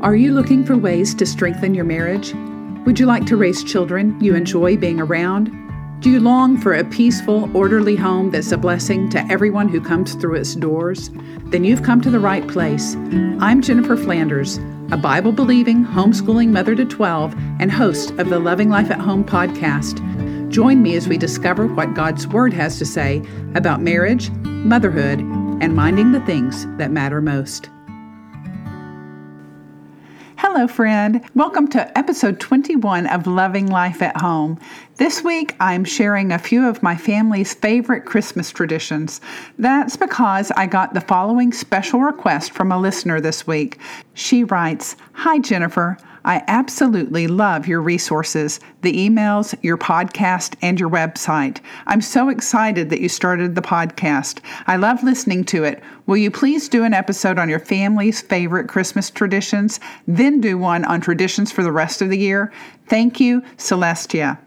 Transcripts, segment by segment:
Are you looking for ways to strengthen your marriage? Would you like to raise children you enjoy being around? Do you long for a peaceful, orderly home that's a blessing to everyone who comes through its doors? Then you've come to the right place. I'm Jennifer Flanders, a Bible believing, homeschooling mother to 12 and host of the Loving Life at Home podcast. Join me as we discover what God's Word has to say about marriage, motherhood, and minding the things that matter most. Hello, friend. Welcome to episode 21 of Loving Life at Home. This week, I'm sharing a few of my family's favorite Christmas traditions. That's because I got the following special request from a listener this week. She writes Hi, Jennifer. I absolutely love your resources, the emails, your podcast, and your website. I'm so excited that you started the podcast. I love listening to it. Will you please do an episode on your family's favorite Christmas traditions, then do one on traditions for the rest of the year? Thank you, Celestia.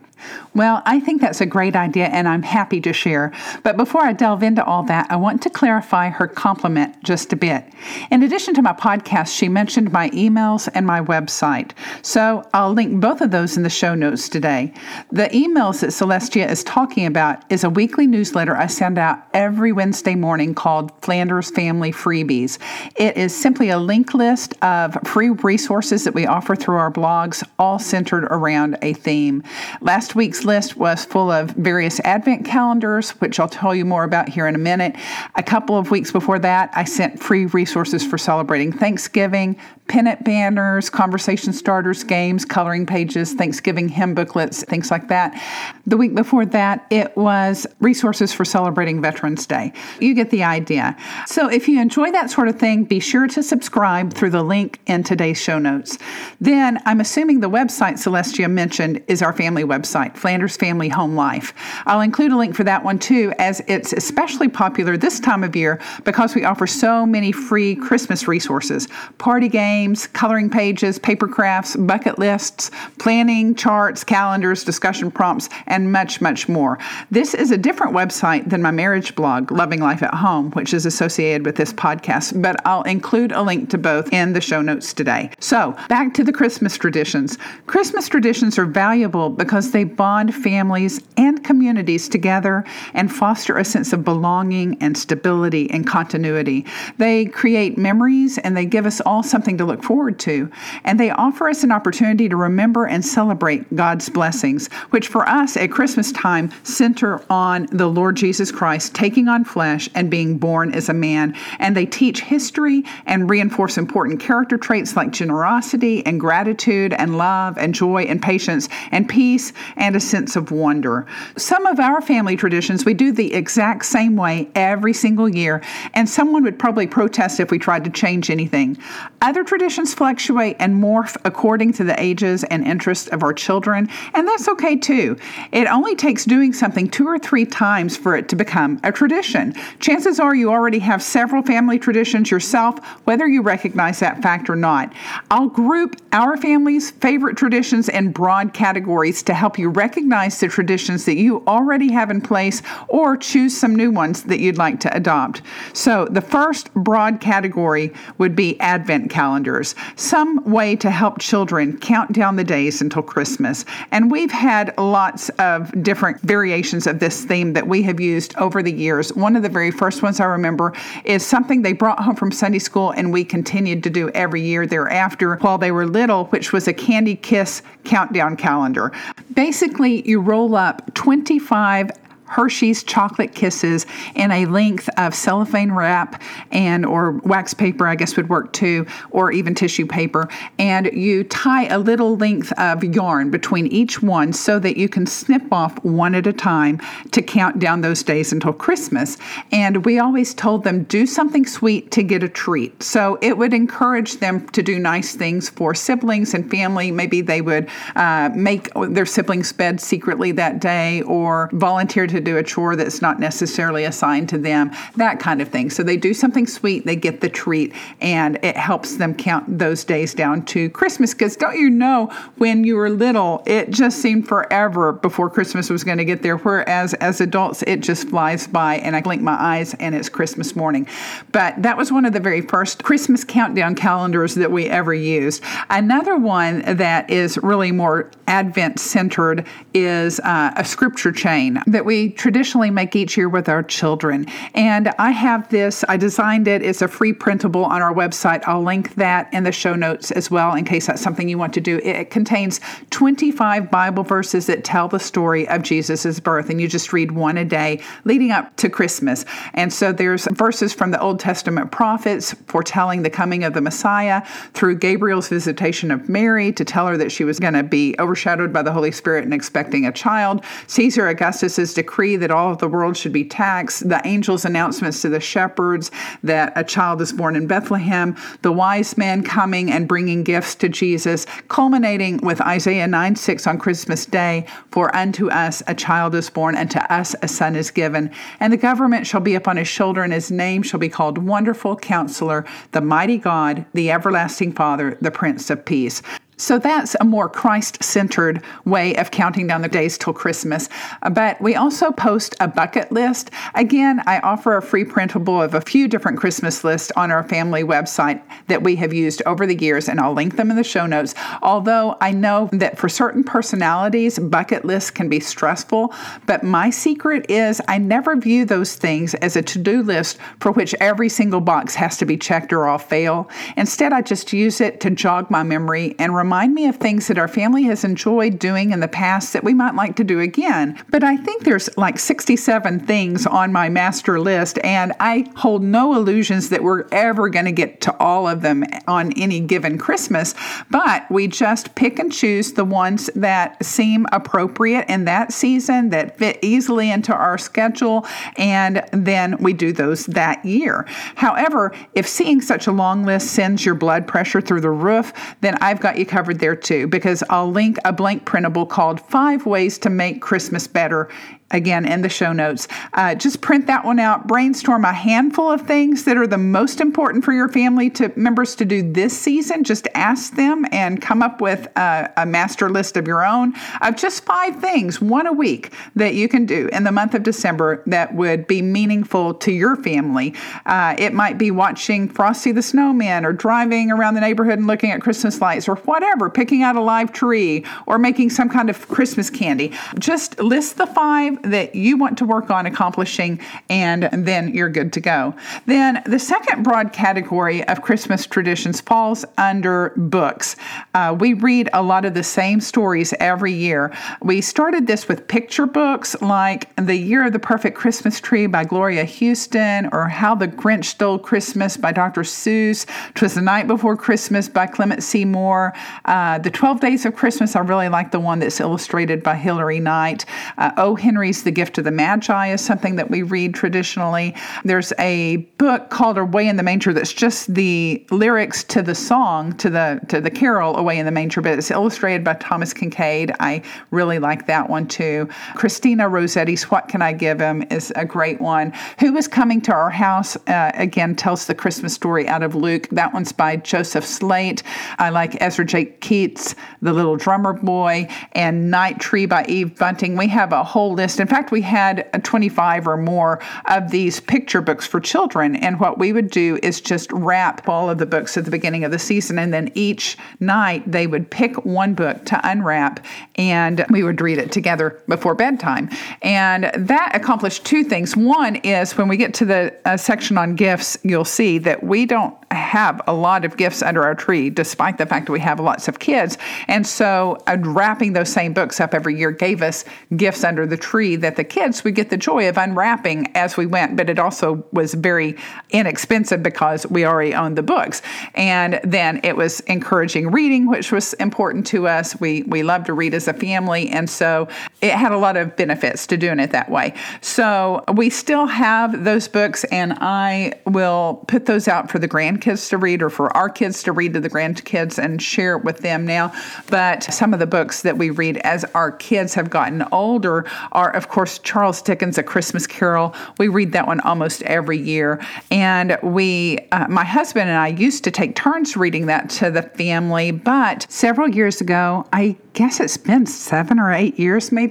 Well, I think that's a great idea and I'm happy to share. But before I delve into all that, I want to clarify her compliment just a bit. In addition to my podcast, she mentioned my emails and my website. So I'll link both of those in the show notes today. The emails that Celestia is talking about is a weekly newsletter I send out every Wednesday morning called Flanders Family Freebies. It is simply a link list of free resources that we offer through our blogs, all centered around a theme. Last Week's list was full of various advent calendars, which I'll tell you more about here in a minute. A couple of weeks before that, I sent free resources for celebrating Thanksgiving, pennant banners, conversation starters, games, coloring pages, Thanksgiving hymn booklets, things like that. The week before that, it was resources for celebrating Veterans Day. You get the idea. So if you enjoy that sort of thing, be sure to subscribe through the link in today's show notes. Then I'm assuming the website Celestia mentioned is our family website, Flanders Family Home Life. I'll include a link for that one too, as it's especially popular this time of year because we offer so many free Christmas resources, party games, games, coloring pages, paper crafts, bucket lists, planning, charts, calendars, discussion prompts, and much, much more. This is a different website than my marriage blog, Loving Life at Home, which is associated with this podcast, but I'll include a link to both in the show notes today. So, back to the Christmas traditions. Christmas traditions are valuable because they bond families and communities together and foster a sense of belonging and stability and continuity. They create memories and they give us all something to look forward to. And they offer us an opportunity to remember and celebrate God's blessings, which for us at Christmas time center on the Lord Jesus Christ taking on flesh and being born as a man. And they teach history and reinforce important character traits like generosity and gratitude and love and joy and patience and peace and a sense of wonder. Some of our family traditions we do the exact same way every single year, and someone would probably protest if we tried to change anything. Other traditions fluctuate and morph according to the ages and interests of our children, and that's okay too. It only takes doing something two or three times for it to become a tradition. Chances are you already have several family traditions yourself, whether you recognize that fact or not. I'll group our family's favorite traditions in broad categories to help you recognize the traditions that you already have in place or choose some new ones that you'd like to adopt. So, the first broad category would be Advent calendar calendars, some way to help children count down the days until Christmas. And we've had lots of different variations of this theme that we have used over the years. One of the very first ones I remember is something they brought home from Sunday school and we continued to do every year thereafter while they were little, which was a candy kiss countdown calendar. Basically, you roll up 25 Hershey's chocolate kisses in a length of cellophane wrap and or wax paper I guess would work too or even tissue paper. And you tie a little length of yarn between each one so that you can snip off one at a time to count down those days until Christmas. And we always told them do something sweet to get a treat. So it would encourage them to do nice things for siblings and family. Maybe they would uh, make their siblings bed secretly that day or volunteer to do a chore that's not necessarily assigned to them, that kind of thing. So they do something sweet, they get the treat, and it helps them count those days down to Christmas. Because don't you know, when you were little, it just seemed forever before Christmas was going to get there. Whereas as adults, it just flies by, and I blink my eyes and it's Christmas morning. But that was one of the very first Christmas countdown calendars that we ever used. Another one that is really more Advent centered is uh, a scripture chain that we traditionally make each year with our children. And I have this, I designed it, it's a free printable on our website. I'll link that in the show notes as well in case that's something you want to do. It contains 25 Bible verses that tell the story of Jesus' birth, and you just read one a day leading up to Christmas. And so there's verses from the Old Testament prophets foretelling the coming of the Messiah through Gabriel's visitation of Mary to tell her that she was going to be overshadowed by the Holy Spirit and expecting a child, Caesar Augustus's decree that all of the world should be taxed, the angel's announcements to the shepherds that a child is born in Bethlehem, the wise men coming and bringing gifts to Jesus, culminating with Isaiah 9 6 on Christmas Day, for unto us a child is born, and to us a son is given, and the government shall be upon his shoulder, and his name shall be called Wonderful Counselor, the Mighty God, the Everlasting Father, the Prince of Peace. So that's a more Christ centered way of counting down the days till Christmas. But we also post a bucket list. Again, I offer a free printable of a few different Christmas lists on our family website that we have used over the years, and I'll link them in the show notes. Although I know that for certain personalities, bucket lists can be stressful, but my secret is I never view those things as a to do list for which every single box has to be checked or I'll fail. Instead, I just use it to jog my memory and remind remind me of things that our family has enjoyed doing in the past that we might like to do again. But I think there's like 67 things on my master list, and I hold no illusions that we're ever going to get to all of them on any given Christmas. But we just pick and choose the ones that seem appropriate in that season, that fit easily into our schedule, and then we do those that year. However, if seeing such a long list sends your blood pressure through the roof, then I've got you covered covered there too, because I'll link a blank printable called Five Ways to Make Christmas Better again in the show notes. Uh, just print that one out. Brainstorm a handful of things that are the most important for your family to members to do this season. Just ask them and come up with a, a master list of your own of just five things, one a week, that you can do in the month of December that would be meaningful to your family. Uh, it might be watching Frosty the Snowman or driving around the neighborhood and looking at Christmas lights or whatever, picking out a live tree or making some kind of Christmas candy. Just list the five that you want to work on accomplishing, and then you're good to go. Then the second broad category of Christmas traditions falls under books. Uh, we read a lot of the same stories every year. We started this with picture books like The Year of the Perfect Christmas Tree by Gloria Houston, or How the Grinch Stole Christmas by Dr. Seuss, Twas the Night Before Christmas by Clement C. Moore, uh, The 12 Days of Christmas. I really like the one that's illustrated by Hilary Knight. Uh, o. The Gift of the Magi is something that we read traditionally. There's a book called Away in the Manger that's just the lyrics to the song, to the to the carol Away in the Manger, but it's illustrated by Thomas Kinkade. I really like that one too. Christina Rossetti's What Can I Give Him is a great one. Who is Coming to Our House, uh, again, tells the Christmas story out of Luke. That one's by Joseph Slate. I like Ezra J. Keats, The Little Drummer Boy, and Night Tree by Eve Bunting. We have a whole list. In fact, we had 25 or more of these picture books for children. And what we would do is just wrap all of the books at the beginning of the season. And then each night they would pick one book to unwrap and we would read it together before bedtime. And that accomplished two things. One is when we get to the uh, section on gifts, you'll see that we don't have a lot of gifts under our tree, despite the fact that we have lots of kids. And so, uh, wrapping those same books up every year gave us gifts under the tree that the kids would get the joy of unwrapping as we went. But it also was very inexpensive because we already owned the books. And then it was encouraging reading, which was important to us. We we love to read as a family, and so it had a lot of benefits to doing it that way. So we still have those books, and I will put those out for the grandkids to read or for our kids to read to the grandkids and share it with them now. But some of the books that we read as our kids have gotten older are, of course, Charles Dickens' A Christmas Carol. We read that one almost every year. And we, uh, my husband and I used to take turns reading that to the family, but several years ago, I guess it's been seven or eight years maybe,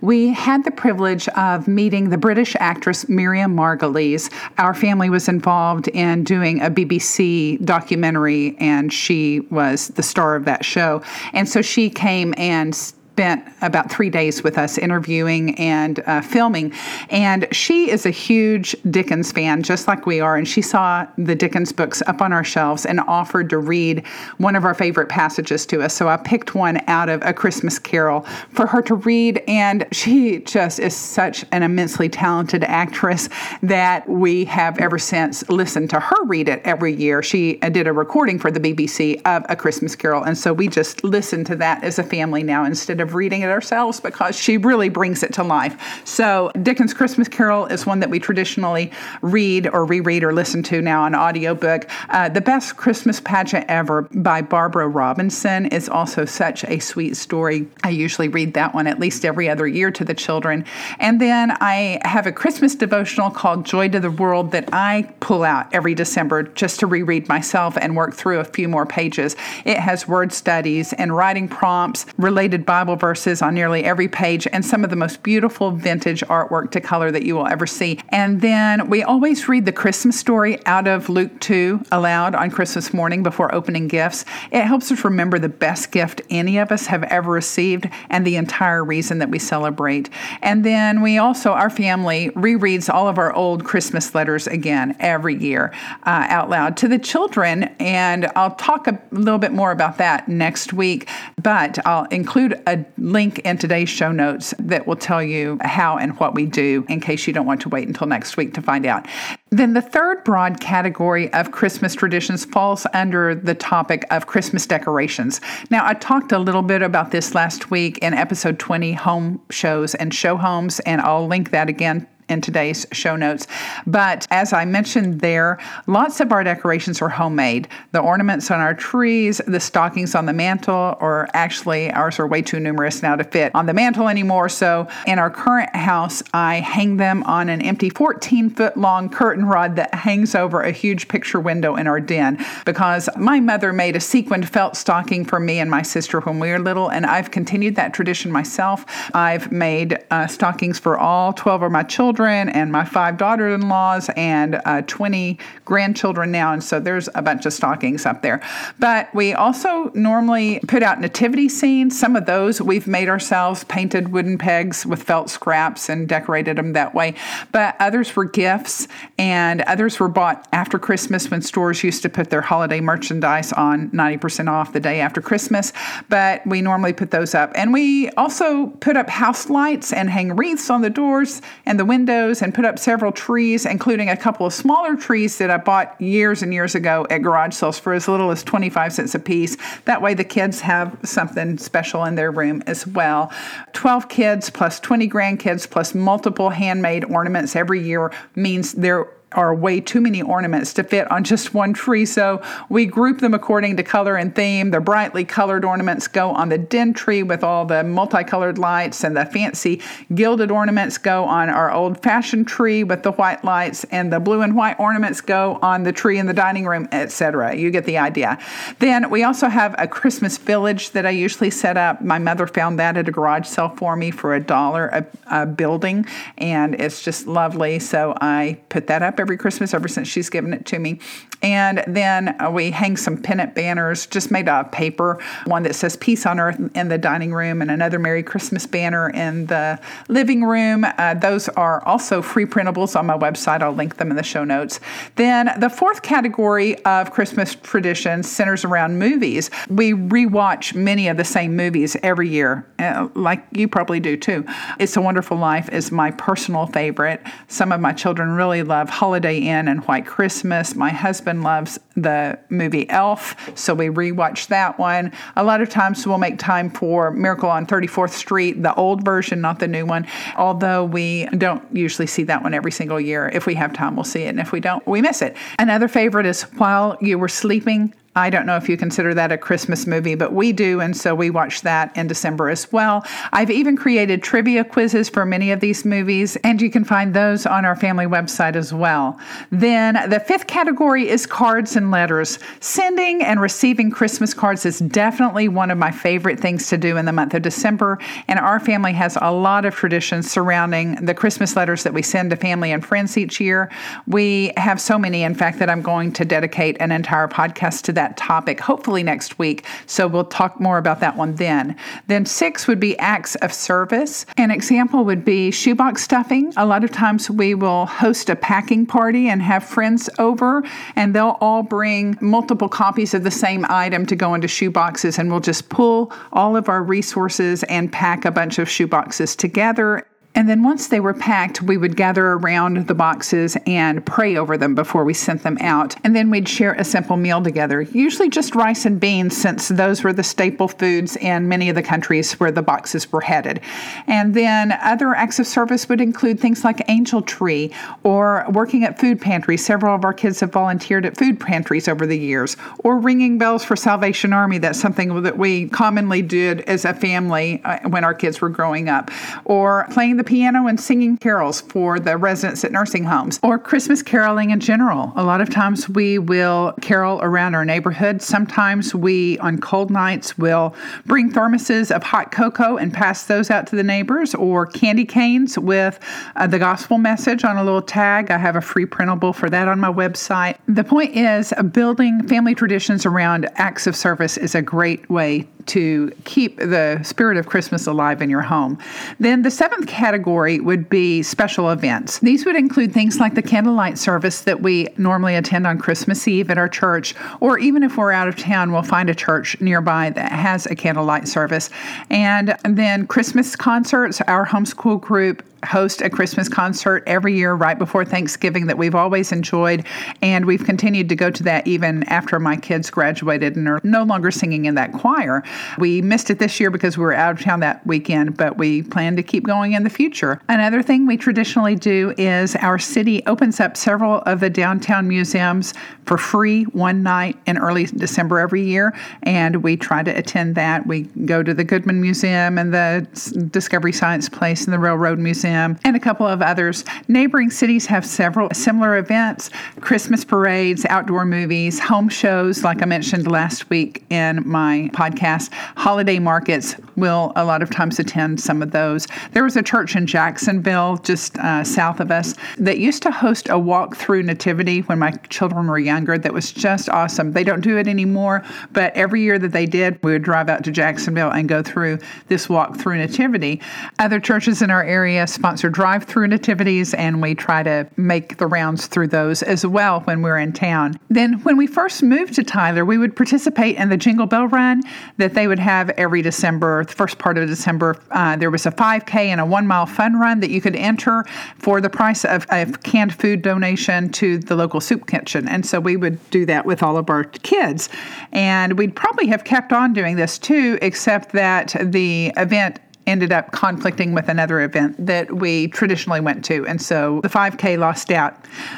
we had the privilege of meeting the British actress Miriam Margolyes. Our family was involved in doing a BBC documentary, and she was the star of that show. And so she came and spent about three days with us interviewing and uh, filming. And she is a huge Dickens fan, just like we are. And she saw the Dickens books up on our shelves and offered to read one of our favorite passages to us. So I picked one out of A Christmas Carol for her to read. And she just is such an immensely talented actress that we have ever since listened to her read it every year. She uh, did a recording for the BBC of A Christmas Carol. And so we just listen to that as a family now instead of reading it ourselves because she really brings it to life. So, Dickens' Christmas Carol is one that we traditionally read or reread or listen to now on audiobook. Uh, the Best Christmas Pageant Ever by Barbara Robinson is also such a sweet story. I usually read that one at least every other year to the children. And then I have a Christmas devotional called Joy to the World that I pull out every December just to reread myself and work through a few more pages. It has word studies and writing prompts, related Bible verses on nearly every page, and some of the most beautiful vintage artwork to color that you will ever see. And then we always read the Christmas story out of Luke 2 aloud on Christmas morning before opening gifts. It helps us remember the best gift any of us have ever received and the entire reason that we celebrate. And then we also, our family, rereads all of our old Christmas letters again every year uh, out loud to the children. And I'll talk a little bit more about that next week, but I'll include a link in today's show notes that will tell you how and what we do in case you don't want to wait until next week to find out. Then the third broad category of Christmas traditions falls under the topic of Christmas decorations. Now, I talked a little bit about this last week in episode 20 home shows and show homes, and I'll link that again in today's show notes. But as I mentioned there, lots of our decorations are homemade. The ornaments on our trees, the stockings on the mantle, or actually ours are way too numerous now to fit on the mantle anymore. So in our current house, I hang them on an empty 14 foot long curtain rod that hangs over a huge picture window in our den because my mother made a sequined felt stocking for me and my sister when we were little, and I've continued that tradition myself. I've made uh, stockings for all 12 of my children children and my five daughter in laws and uh, 20 grandchildren now. And so there's a bunch of stockings up there. But we also normally put out nativity scenes. Some of those we've made ourselves, painted wooden pegs with felt scraps and decorated them that way. But others were gifts and others were bought after Christmas when stores used to put their holiday merchandise on 90% off the day after Christmas. But we normally put those up. And we also put up house lights and hang wreaths on the doors and the windows windows and put up several trees, including a couple of smaller trees that I bought years and years ago at garage sales for as little as 25 cents a piece. That way the kids have something special in their room as well. 12 kids plus 20 grandkids plus multiple handmade ornaments every year means they're are way too many ornaments to fit on just one tree, so we group them according to color and theme. The brightly colored ornaments go on the den tree with all the multicolored lights, and the fancy gilded ornaments go on our old fashioned tree with the white lights, and the blue and white ornaments go on the tree in the dining room, etc. You get the idea. Then we also have a Christmas village that I usually set up. My mother found that at a garage sale for me for a dollar a, a building, and it's just lovely. So I put that up every Christmas ever since she's given it to me. And then uh, we hang some pennant banners just made out of paper, one that says Peace on Earth in the dining room, and another Merry Christmas banner in the living room. Uh, those are also free printables on my website. I'll link them in the show notes. Then the fourth category of Christmas traditions centers around movies. We rewatch many of the same movies every year, uh, like you probably do too. It's a Wonderful Life is my personal favorite. Some of my children really love Holiday Inn and White Christmas. My husband loves the movie Elf, so we rewatch that one. A lot of times we'll make time for Miracle on 34th Street, the old version, not the new one, although we don't usually see that one every single year. If we have time, we'll see it, and if we don't, we miss it. Another favorite is While You Were Sleeping. I don't know if you consider that a Christmas movie, but we do, and so we watch that in December as well. I've even created trivia quizzes for many of these movies, and you can find those on our family website as well. Then the fifth category is cards and letters. Sending and receiving Christmas cards is definitely one of my favorite things to do in the month of December, and our family has a lot of traditions surrounding the Christmas letters that we send to family and friends each year. We have so many, in fact, that I'm going to dedicate an entire podcast to that that topic hopefully next week. So we'll talk more about that one then. Then six would be acts of service. An example would be shoebox stuffing. A lot of times we will host a packing party and have friends over, and they'll all bring multiple copies of the same item to go into shoeboxes, and we'll just pull all of our resources and pack a bunch of shoeboxes together and then once they were packed, we would gather around the boxes and pray over them before we sent them out. And then we'd share a simple meal together, usually just rice and beans, since those were the staple foods in many of the countries where the boxes were headed. And then other acts of service would include things like Angel Tree or working at food pantries. Several of our kids have volunteered at food pantries over the years, or ringing bells for Salvation Army. That's something that we commonly did as a family uh, when our kids were growing up, or playing the piano and singing carols for the residents at nursing homes or Christmas caroling in general. A lot of times we will carol around our neighborhood. Sometimes we, on cold nights, will bring thermoses of hot cocoa and pass those out to the neighbors or candy canes with uh, the gospel message on a little tag. I have a free printable for that on my website. The point is, building family traditions around acts of service is a great way to keep the spirit of Christmas alive in your home. Then the seventh category would be special events. These would include things like the candlelight service that we normally attend on Christmas Eve at our church, or even if we're out of town, we'll find a church nearby that has a candlelight service. And then Christmas concerts, our homeschool group host a Christmas concert every year right before Thanksgiving that we've always enjoyed. And we've continued to go to that even after my kids graduated and are no longer singing in that choir. We missed it this year because we were out of town that weekend, but we plan to keep going in the future. Another thing we traditionally do is our city opens up several of the downtown museums for free one night in early December every year. And we try to attend that. We go to the Goodman Museum and the Discovery Science Place and the Railroad Museum And a couple of others. Neighboring cities have several similar events Christmas parades, outdoor movies, home shows, like I mentioned last week in my podcast. Holiday markets will a lot of times attend some of those. There was a church in Jacksonville, just uh, south of us, that used to host a walk through nativity when my children were younger that was just awesome. They don't do it anymore, but every year that they did, we would drive out to Jacksonville and go through this walk through nativity. Other churches in our area sponsor drive through nativities, and we try to make the rounds through those as well when we're in town. Then, when we first moved to Tyler, we would participate in the Jingle Bell Run that they would have every December, the first part of December. Uh, there was a 5K and a one mile fun run that you could enter for the price of a canned food donation to the local soup kitchen. And so we would do that with all of our kids. And we'd probably have kept on doing this too, except that the event ended up conflicting with another event that we traditionally went to. And so the 5K lost out.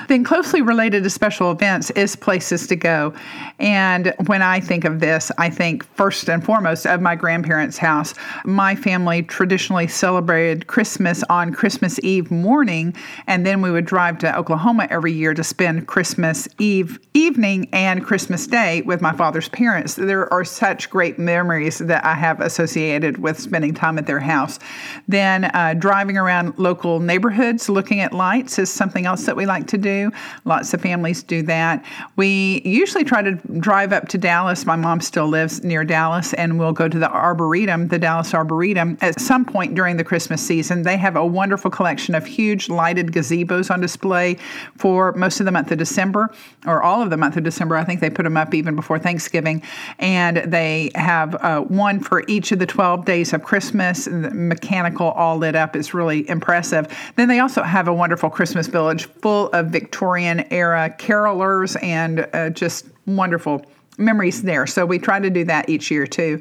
Then, closely related to special events is places to go. And when I think of this, I think first and foremost of my grandparents' house. My family traditionally celebrated Christmas on Christmas Eve morning, and then we would drive to Oklahoma every year to spend Christmas Eve evening and Christmas Day with my father's parents. There are such great memories that I have associated with spending time at their house. Then uh, driving around local neighborhoods looking at lights is something else that we like to do. Lots of families do that. We usually try to drive up to Dallas. My mom still lives near Dallas, and we'll go to the Arboretum, the Dallas Arboretum, at some point during the Christmas season. They have a wonderful collection of huge lighted gazebos on display for most of the month of December, or all of the month of December. I think they put them up even before Thanksgiving. And they have uh, one for each of the 12 days of Christmas nice, mechanical, all lit up. It's really impressive. Then they also have a wonderful Christmas village full of Victorian era carolers and uh, just wonderful memories there. So we try to do that each year too.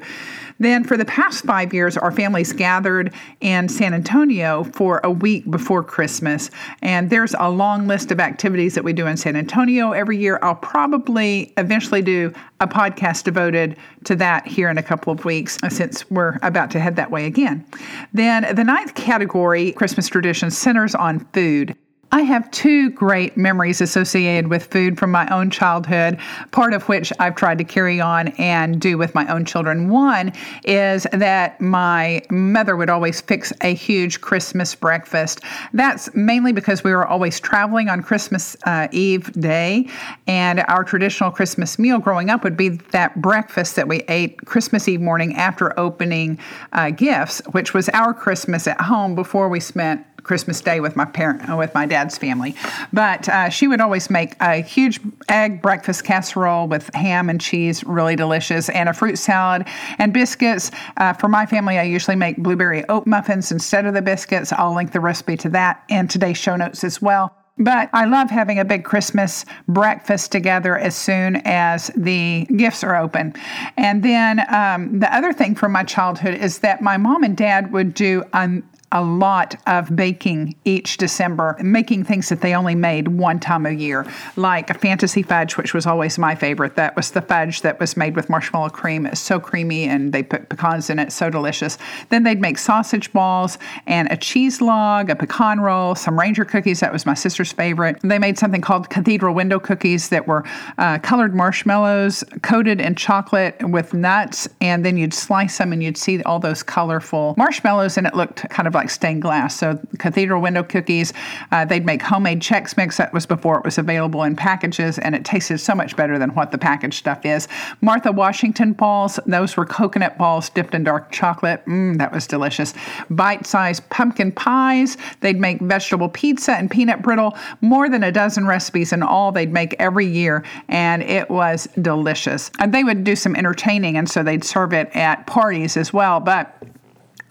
Then, for the past five years, our families gathered in San Antonio for a week before Christmas. And there's a long list of activities that we do in San Antonio every year. I'll probably eventually do a podcast devoted to that here in a couple of weeks since we're about to head that way again. Then, the ninth category, Christmas tradition, centers on food. I have two great memories associated with food from my own childhood, part of which I've tried to carry on and do with my own children. One is that my mother would always fix a huge Christmas breakfast. That's mainly because we were always traveling on Christmas uh, Eve day, and our traditional Christmas meal growing up would be that breakfast that we ate Christmas Eve morning after opening uh, gifts, which was our Christmas at home before we spent Christmas Day with my parent uh, with my dad's family. But uh, she would always make a huge egg breakfast casserole with ham and cheese, really delicious, and a fruit salad and biscuits. Uh, for my family, I usually make blueberry oat muffins instead of the biscuits. I'll link the recipe to that in today's show notes as well. But I love having a big Christmas breakfast together as soon as the gifts are open. And then um, the other thing from my childhood is that my mom and dad would do um, a lot of baking each December, making things that they only made one time a year, like a fantasy fudge, which was always my favorite. That was the fudge that was made with marshmallow cream. It's so creamy and they put pecans in it, so delicious. Then they'd make sausage balls and a cheese log, a pecan roll, some ranger cookies. That was my sister's favorite. They made something called cathedral window cookies that were uh, colored marshmallows coated in chocolate with nuts, and then you'd slice them and you'd see all those colorful marshmallows, and it looked kind of like like stained glass. So cathedral window cookies, uh, they'd make homemade Chex Mix. That was before it was available in packages, and it tasted so much better than what the packaged stuff is. Martha Washington balls, those were coconut balls dipped in dark chocolate. Mmm, that was delicious. Bite-sized pumpkin pies. They'd make vegetable pizza and peanut brittle. More than a dozen recipes in all they'd make every year, and it was delicious. And they would do some entertaining, and so they'd serve it at parties as well. But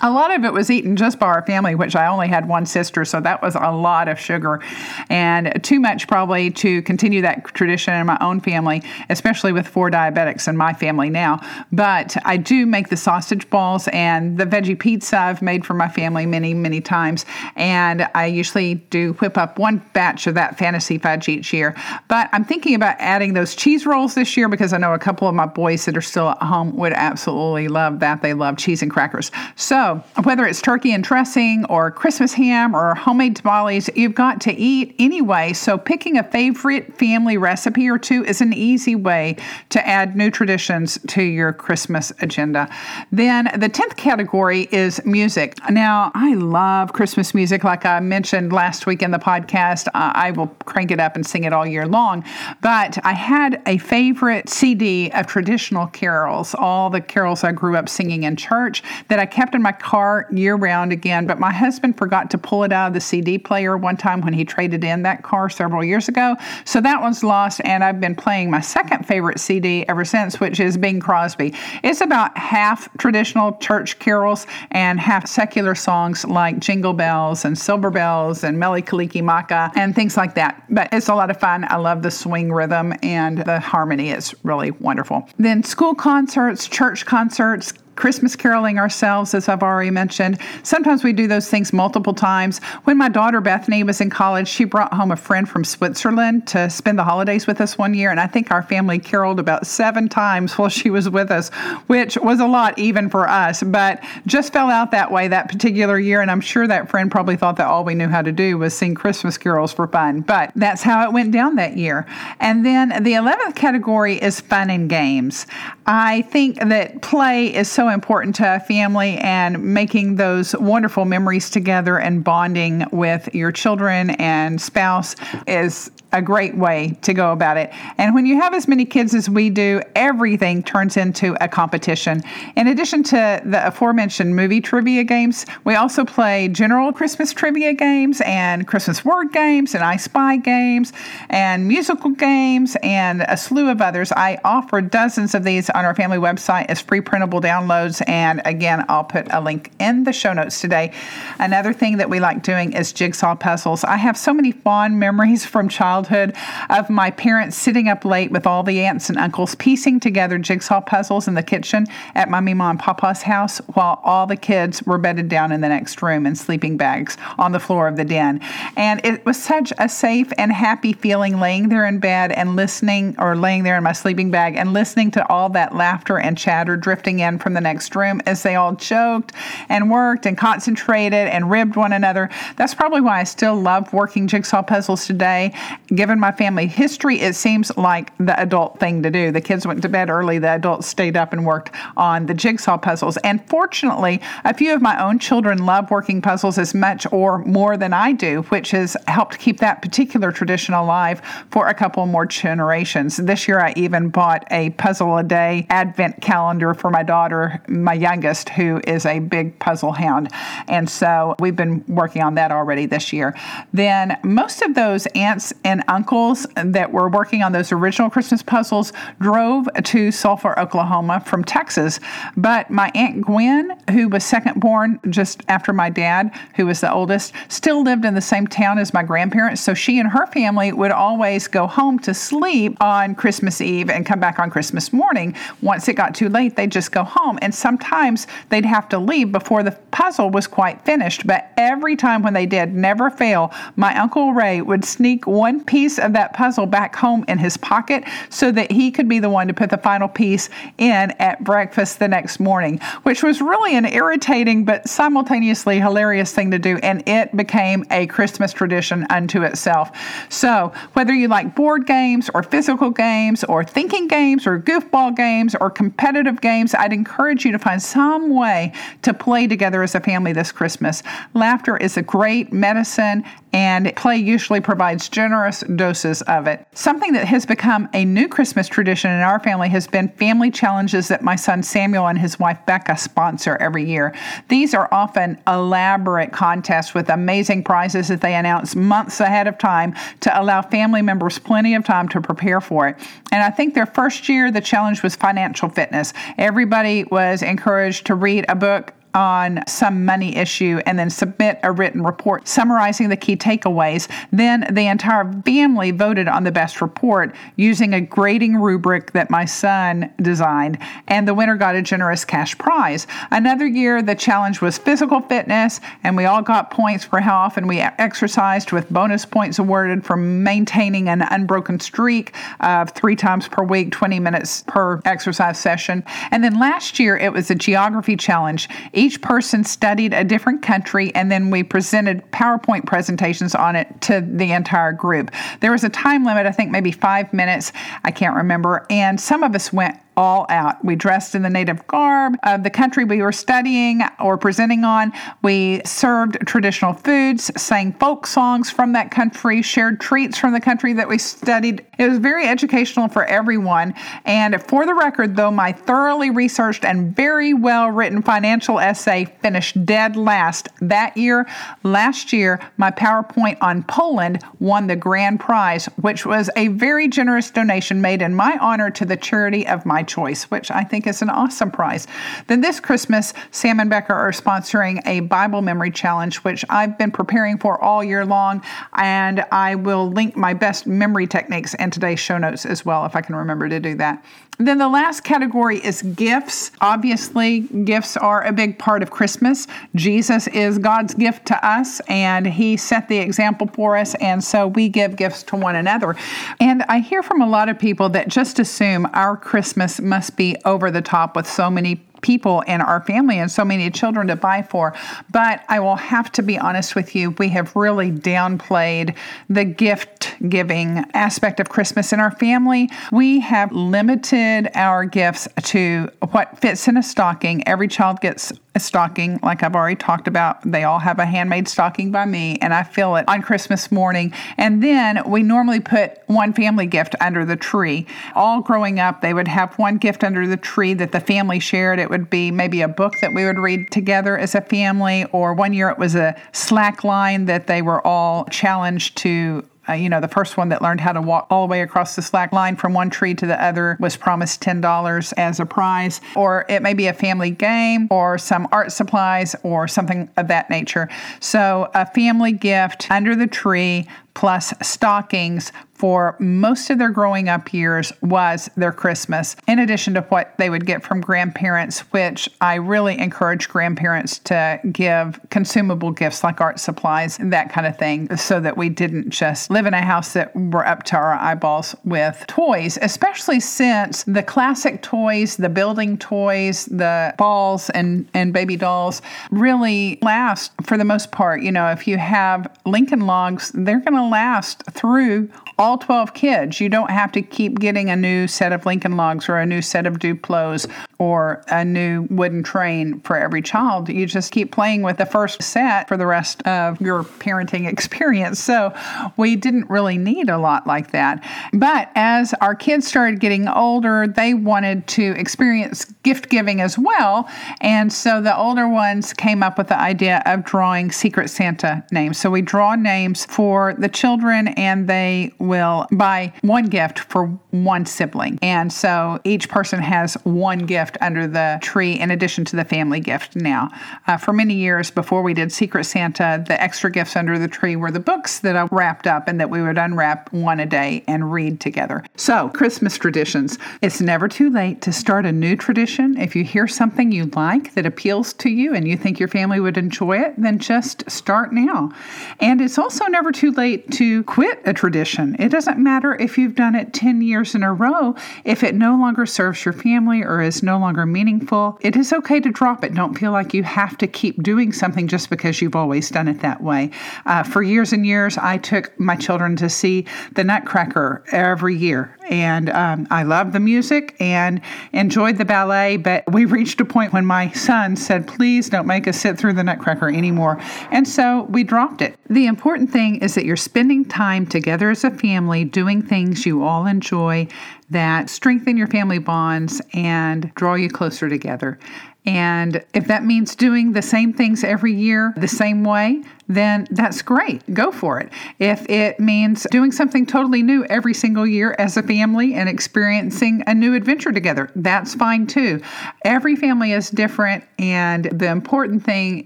a lot of it was eaten just by our family, which I only had one sister, so that was a lot of sugar and too much probably to continue that tradition in my own family, especially with four diabetics in my family now. But I do make the sausage balls and the veggie pizza I've made for my family many, many times. And I usually do whip up one batch of that fantasy fudge each year. But I'm thinking about adding those cheese rolls this year because I know a couple of my boys that are still at home would absolutely love that. They love cheese and crackers. So, Oh, whether it's turkey and dressing or Christmas ham or homemade tamales, you've got to eat anyway. So, picking a favorite family recipe or two is an easy way to add new traditions to your Christmas agenda. Then, the 10th category is music. Now, I love Christmas music. Like I mentioned last week in the podcast, I will crank it up and sing it all year long. But I had a favorite CD of traditional carols, all the carols I grew up singing in church that I kept in my car year round again, but my husband forgot to pull it out of the CD player one time when he traded in that car several years ago. So that one's lost, and I've been playing my second favorite CD ever since, which is Bing Crosby. It's about half traditional church carols and half secular songs like Jingle Bells and Silver Bells and Mele Kalikimaka and things like that. But it's a lot of fun. I love the swing rhythm and the harmony. It's really wonderful. Then school concerts, church concerts, Christmas caroling ourselves, as I've already mentioned. Sometimes we do those things multiple times. When my daughter Bethany was in college, she brought home a friend from Switzerland to spend the holidays with us one year, and I think our family caroled about seven times while she was with us, which was a lot even for us, but just fell out that way that particular year. And I'm sure that friend probably thought that all we knew how to do was sing Christmas carols for fun, but that's how it went down that year. And then the 11th category is fun and games. I think that play is so important to a family and making those wonderful memories together and bonding with your children and spouse is a great way to go about it. And when you have as many kids as we do, everything turns into a competition. In addition to the aforementioned movie trivia games, we also play general Christmas trivia games and Christmas word games and I Spy games and musical games and a slew of others. I offer dozens of these on our family website as free printable downloads. And again, I'll put a link in the show notes today. Another thing that we like doing is jigsaw puzzles. I have so many fond memories from childhood of my parents sitting up late with all the aunts and uncles piecing together jigsaw puzzles in the kitchen at my Mima and Papa's house while all the kids were bedded down in the next room in sleeping bags on the floor of the den. And it was such a safe and happy feeling laying there in bed and listening or laying there in my sleeping bag and listening to all that laughter and chatter drifting in from the next room as they all joked and worked and concentrated and ribbed one another. That's probably why I still love working jigsaw puzzles today. Given my family history, it seems like the adult thing to do. The kids went to bed early, the adults stayed up and worked on the jigsaw puzzles. And fortunately, a few of my own children love working puzzles as much or more than I do, which has helped keep that particular tradition alive for a couple more generations. This year, I even bought a puzzle a day advent calendar for my daughter, my youngest, who is a big puzzle hound. And so we've been working on that already this year. Then most of those aunts and uncles that were working on those original Christmas puzzles drove to Sulphur, Oklahoma from Texas. But my Aunt Gwen, who was second born just after my dad, who was the oldest, still lived in the same town as my grandparents. So she and her family would always go home to sleep on Christmas Eve and come back on Christmas morning. Once it got too late, they'd just go home. And sometimes they'd have to leave before the puzzle was quite finished. But every time when they did, never fail, my Uncle Ray would sneak one piece of that puzzle back home in his pocket so that he could be the one to put the final piece in at breakfast the next morning, which was really an irritating but simultaneously hilarious thing to do. And it became a Christmas tradition unto itself. So, whether you like board games or physical games or thinking games or goofball games or competitive games, I'd encourage you to find some way to play together as a family this Christmas. Laughter is a great medicine and play usually provides generous doses of it. Something that has become a new Christmas tradition in our family has been family challenges that my son Samuel and his wife Becca sponsor every year. These are often elaborate contests with amazing prizes that they announce months ahead of time to allow family members plenty of time to prepare for it. And I think their first year, the challenge was financial fitness. Everybody was encouraged to read a book on some money issue and then submit a written report summarizing the key takeaways. Then the entire family voted on the best report using a grading rubric that my son designed, and the winner got a generous cash prize. Another year, the challenge was physical fitness, and we all got points for how often we exercised, with bonus points awarded for maintaining an unbroken streak of three times per week, 20 minutes per exercise session. And then last year, it was a geography challenge. Each person studied a different country, and then we presented PowerPoint presentations on it to the entire group. There was a time limit, I think maybe five minutes, I can't remember, and some of us went all out. We dressed in the native garb of the country we were studying or presenting on. We served traditional foods, sang folk songs from that country, shared treats from the country that we studied. It was very educational for everyone. And for the record, though, my thoroughly researched and very well written financial essay finished dead last that year. Last year, my PowerPoint on Poland won the grand prize, which was a very generous donation made in my honor to the charity of my choice, which I think is an awesome prize. Then this Christmas, Sam and Becca are sponsoring a Bible memory challenge, which I've been preparing for all year long, and I will link my best memory techniques in today's show notes as well if I can remember to do that. Then the last category is gifts. Obviously, gifts are a big part of Christmas. Jesus is God's gift to us, and He set the example for us, and so we give gifts to one another. And I hear from a lot of people that just assume our Christmas must be over the top with so many people in our family and so many children to buy for. But I will have to be honest with you, we have really downplayed the gift giving aspect of Christmas in our family. We have limited our gifts to what fits in a stocking. Every child gets a stocking, like I've already talked about. They all have a handmade stocking by me, and I fill it on Christmas morning. And then we normally put one family gift under the tree. All growing up, they would have one gift under the tree that the family shared. It would be maybe a book that we would read together as a family, or one year it was a slack line that they were all challenged to uh, you know, the first one that learned how to walk all the way across the slack line from one tree to the other was promised $10 as a prize. Or it may be a family game or some art supplies or something of that nature. So, a family gift under the tree plus stockings for most of their growing up years was their Christmas, in addition to what they would get from grandparents, which I really encourage grandparents to give consumable gifts like art supplies and that kind of thing, so that we didn't just live in a house that were up to our eyeballs with toys, especially since the classic toys, the building toys, the balls and, and baby dolls really last for the most part. You know, if you have Lincoln logs, they're going to last through all 12 kids. You don't have to keep getting a new set of Lincoln logs or a new set of Duplos or a new wooden train for every child. You just keep playing with the first set for the rest of your parenting experience. So we didn't really need a lot like that. But as our kids started getting older, they wanted to experience gift giving as well. And so the older ones came up with the idea of drawing Secret Santa names. So we draw names for the children and they will buy one gift for one sibling. And so each person has one gift under the tree in addition to the family gift now. Uh, for many years before we did Secret Santa, the extra gifts under the tree were the books that I wrapped up and that we would unwrap one a day and read together. So, Christmas traditions. It's never too late to start a new tradition. If you hear something you like that appeals to you and you think your family would enjoy it, then just start now. And it's also never too late to quit a tradition. It doesn't matter if you've done it 10 years in a row. If it no longer serves your family or is no longer meaningful, it is okay to drop it. Don't feel like you have to keep doing something just because you've always done it that way. Uh, for years and years, I took my children to see the Nutcracker every year. And um, I loved the music and enjoyed the ballet, but we reached a point when my son said, Please don't make us sit through the Nutcracker anymore. And so we dropped it. The important thing is that you're spending time together as a family doing things you all enjoy that strengthen your family bonds and draw you closer together. And if that means doing the same things every year the same way, then that's great. Go for it. If it means doing something totally new every single year as a family and experiencing a new adventure together, that's fine too. Every family is different, and the important thing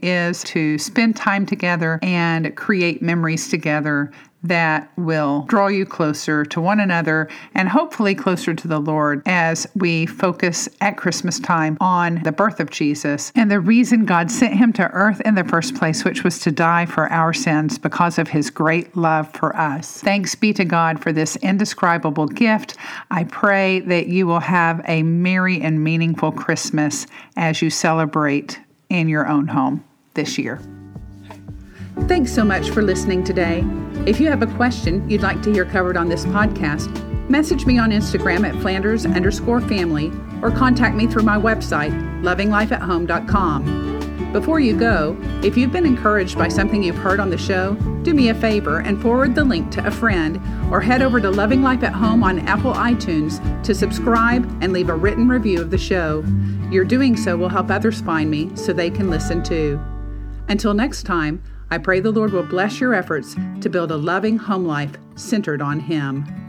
is to spend time together and create memories together that will draw you closer to one another and hopefully closer to the Lord as we focus at Christmas time on the birth of Jesus and the reason God sent him to earth in the first place, which was to die for our sins because of his great love for us. Thanks be to God for this indescribable gift. I pray that you will have a merry and meaningful Christmas as you celebrate in your own home this year. Thanks so much for listening today. If you have a question you'd like to hear covered on this podcast, message me on Instagram at Flanders underscore family or contact me through my website, lovinglifeathome.com. Before you go, if you've been encouraged by something you've heard on the show, do me a favor and forward the link to a friend or head over to Loving Life at Home on Apple iTunes to subscribe and leave a written review of the show. Your doing so will help others find me so they can listen too. Until next time, I pray the Lord will bless your efforts to build a loving home life centered on Him.